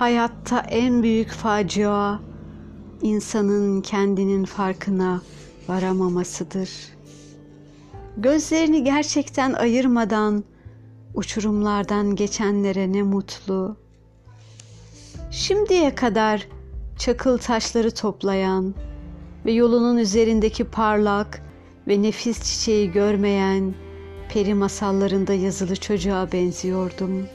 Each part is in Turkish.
Hayatta en büyük facia insanın kendinin farkına varamamasıdır. Gözlerini gerçekten ayırmadan uçurumlardan geçenlere ne mutlu. Şimdiye kadar çakıl taşları toplayan ve yolunun üzerindeki parlak ve nefis çiçeği görmeyen peri masallarında yazılı çocuğa benziyordum.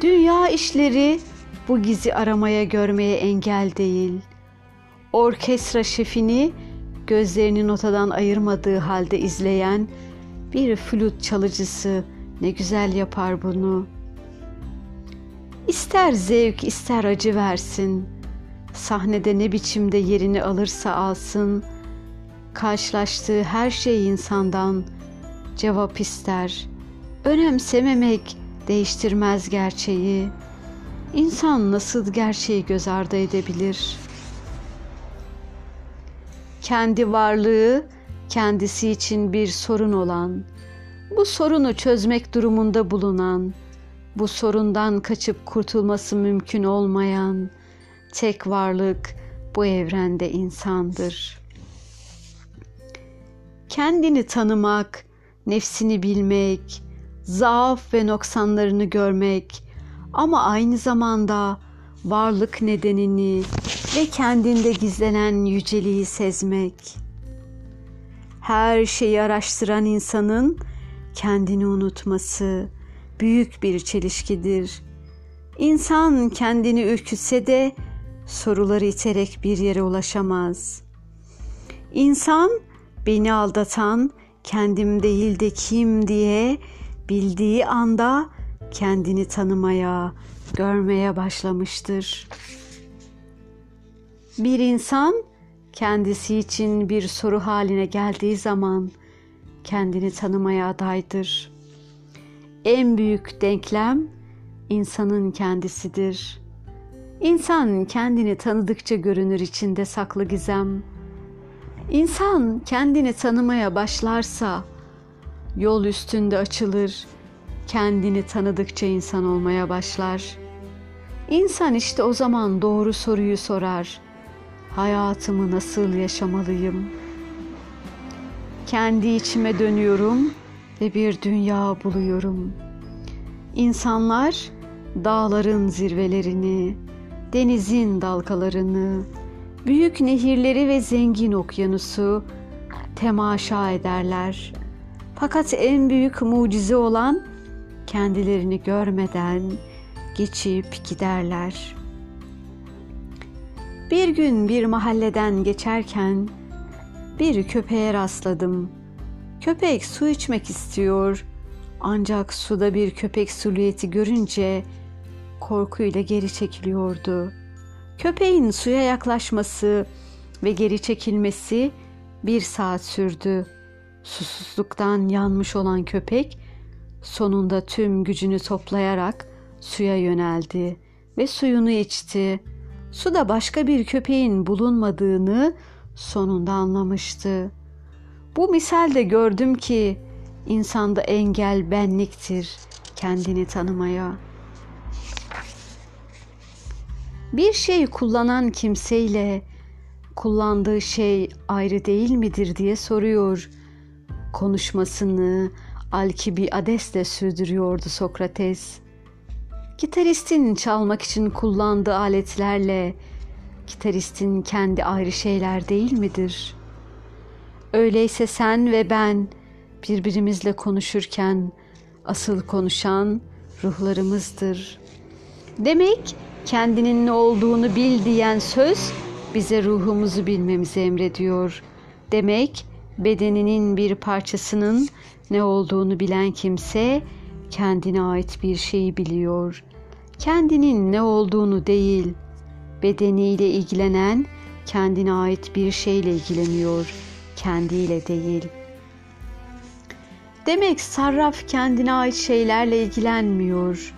Dünya işleri bu gizi aramaya görmeye engel değil. Orkestra şefini gözlerini notadan ayırmadığı halde izleyen bir flüt çalıcısı ne güzel yapar bunu. İster zevk ister acı versin. Sahnede ne biçimde yerini alırsa alsın. Karşılaştığı her şey insandan cevap ister. Önemsememek değiştirmez gerçeği. İnsan nasıl gerçeği göz ardı edebilir? Kendi varlığı kendisi için bir sorun olan, bu sorunu çözmek durumunda bulunan, bu sorundan kaçıp kurtulması mümkün olmayan tek varlık bu evrende insandır. Kendini tanımak, nefsini bilmek, zaaf ve noksanlarını görmek ama aynı zamanda varlık nedenini ve kendinde gizlenen yüceliği sezmek. Her şeyi araştıran insanın kendini unutması büyük bir çelişkidir. İnsan kendini ürkütse de soruları iterek bir yere ulaşamaz. İnsan beni aldatan kendim değil de kim diye bildiği anda kendini tanımaya, görmeye başlamıştır. Bir insan kendisi için bir soru haline geldiği zaman kendini tanımaya adaydır. En büyük denklem insanın kendisidir. İnsan kendini tanıdıkça görünür içinde saklı gizem. İnsan kendini tanımaya başlarsa yol üstünde açılır. Kendini tanıdıkça insan olmaya başlar. İnsan işte o zaman doğru soruyu sorar. Hayatımı nasıl yaşamalıyım? Kendi içime dönüyorum ve bir dünya buluyorum. İnsanlar dağların zirvelerini, denizin dalgalarını, büyük nehirleri ve zengin okyanusu temaşa ederler. Fakat en büyük mucize olan kendilerini görmeden geçip giderler. Bir gün bir mahalleden geçerken bir köpeğe rastladım. Köpek su içmek istiyor. Ancak suda bir köpek silüeti görünce korkuyla geri çekiliyordu. Köpeğin suya yaklaşması ve geri çekilmesi bir saat sürdü. Susuzluktan yanmış olan köpek sonunda tüm gücünü toplayarak suya yöneldi ve suyunu içti. Suda başka bir köpeğin bulunmadığını sonunda anlamıştı. Bu misalde gördüm ki insanda engel benliktir kendini tanımaya. Bir şeyi kullanan kimseyle kullandığı şey ayrı değil midir diye soruyor. Konuşmasını Alkibiades'le sürdürüyordu Sokrates. Gitaristin çalmak için kullandığı aletlerle gitaristin kendi ayrı şeyler değil midir? Öyleyse sen ve ben birbirimizle konuşurken asıl konuşan ruhlarımızdır. Demek kendinin ne olduğunu bil diyen söz bize ruhumuzu bilmemizi emrediyor. Demek bedeninin bir parçasının ne olduğunu bilen kimse kendine ait bir şeyi biliyor. Kendinin ne olduğunu değil, bedeniyle ilgilenen kendine ait bir şeyle ilgileniyor, kendiyle değil. Demek sarraf kendine ait şeylerle ilgilenmiyor.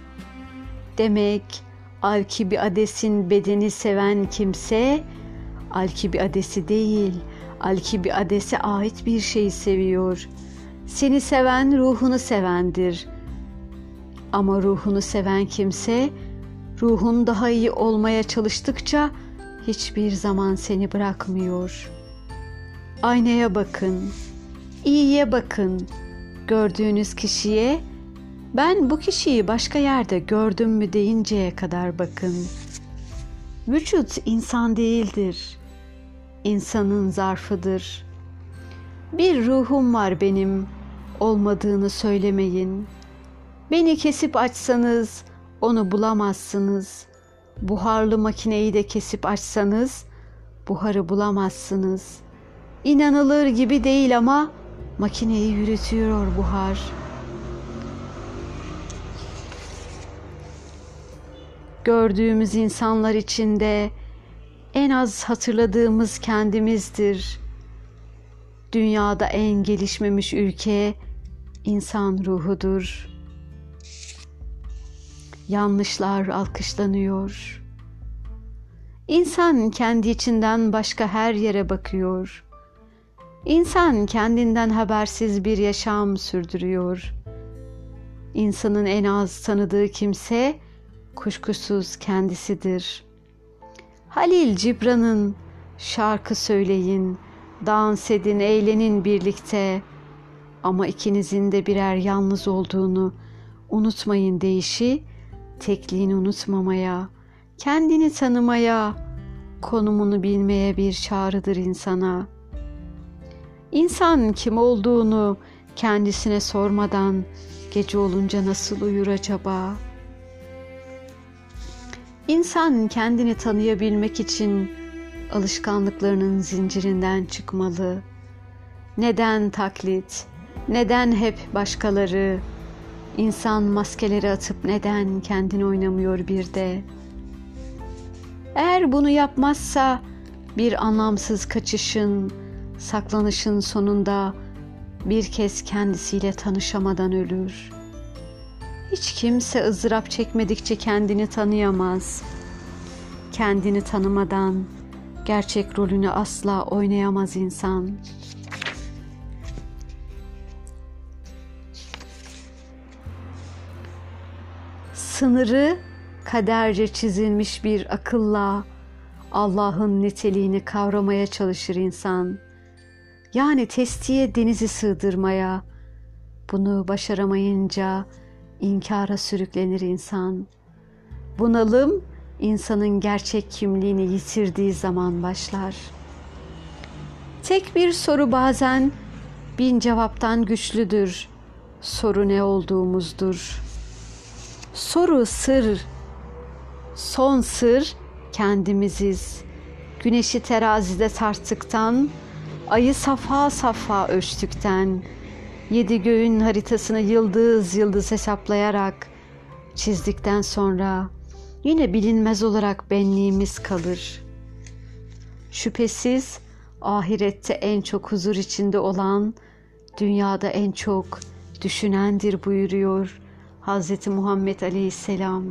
Demek Alkibiades'in bedeni seven kimse Alkibiades'i değil, Alkibiades'e ait bir şeyi seviyor. Seni seven ruhunu sevendir. Ama ruhunu seven kimse ruhun daha iyi olmaya çalıştıkça hiçbir zaman seni bırakmıyor. Aynaya bakın, iyiye bakın. Gördüğünüz kişiye ben bu kişiyi başka yerde gördüm mü deyinceye kadar bakın. Vücut insan değildir. İnsanın zarfıdır. Bir ruhum var benim, olmadığını söylemeyin. Beni kesip açsanız onu bulamazsınız. Buharlı makineyi de kesip açsanız buharı bulamazsınız. İnanılır gibi değil ama makineyi yürütüyor buhar. Gördüğümüz insanlar içinde en az hatırladığımız kendimizdir. Dünyada en gelişmemiş ülke insan ruhudur. Yanlışlar alkışlanıyor. İnsan kendi içinden başka her yere bakıyor. İnsan kendinden habersiz bir yaşam sürdürüyor. İnsanın en az tanıdığı kimse kuşkusuz kendisidir. Halil Cibran'ın şarkı söyleyin, dans edin, eğlenin birlikte ama ikinizin de birer yalnız olduğunu unutmayın deyişi, tekliğini unutmamaya, kendini tanımaya, konumunu bilmeye bir çağrıdır insana. İnsan kim olduğunu kendisine sormadan gece olunca nasıl uyur acaba? İnsan kendini tanıyabilmek için alışkanlıklarının zincirinden çıkmalı. Neden taklit? Neden hep başkaları? İnsan maskeleri atıp neden kendini oynamıyor bir de? Eğer bunu yapmazsa bir anlamsız kaçışın, saklanışın sonunda bir kez kendisiyle tanışamadan ölür. Hiç kimse ızdırap çekmedikçe kendini tanıyamaz. Kendini tanımadan gerçek rolünü asla oynayamaz insan. Sınırı kaderce çizilmiş bir akılla Allah'ın niteliğini kavramaya çalışır insan. Yani testiye denizi sığdırmaya, bunu başaramayınca inkara sürüklenir insan. Bunalım insanın gerçek kimliğini yitirdiği zaman başlar. Tek bir soru bazen bin cevaptan güçlüdür. Soru ne olduğumuzdur. Soru sır. Son sır kendimiziz. Güneşi terazide tarttıktan, ayı safa safa ölçtükten, yedi göğün haritasını yıldız yıldız hesaplayarak çizdikten sonra yine bilinmez olarak benliğimiz kalır. Şüphesiz ahirette en çok huzur içinde olan, dünyada en çok düşünendir buyuruyor Hz. Muhammed Aleyhisselam.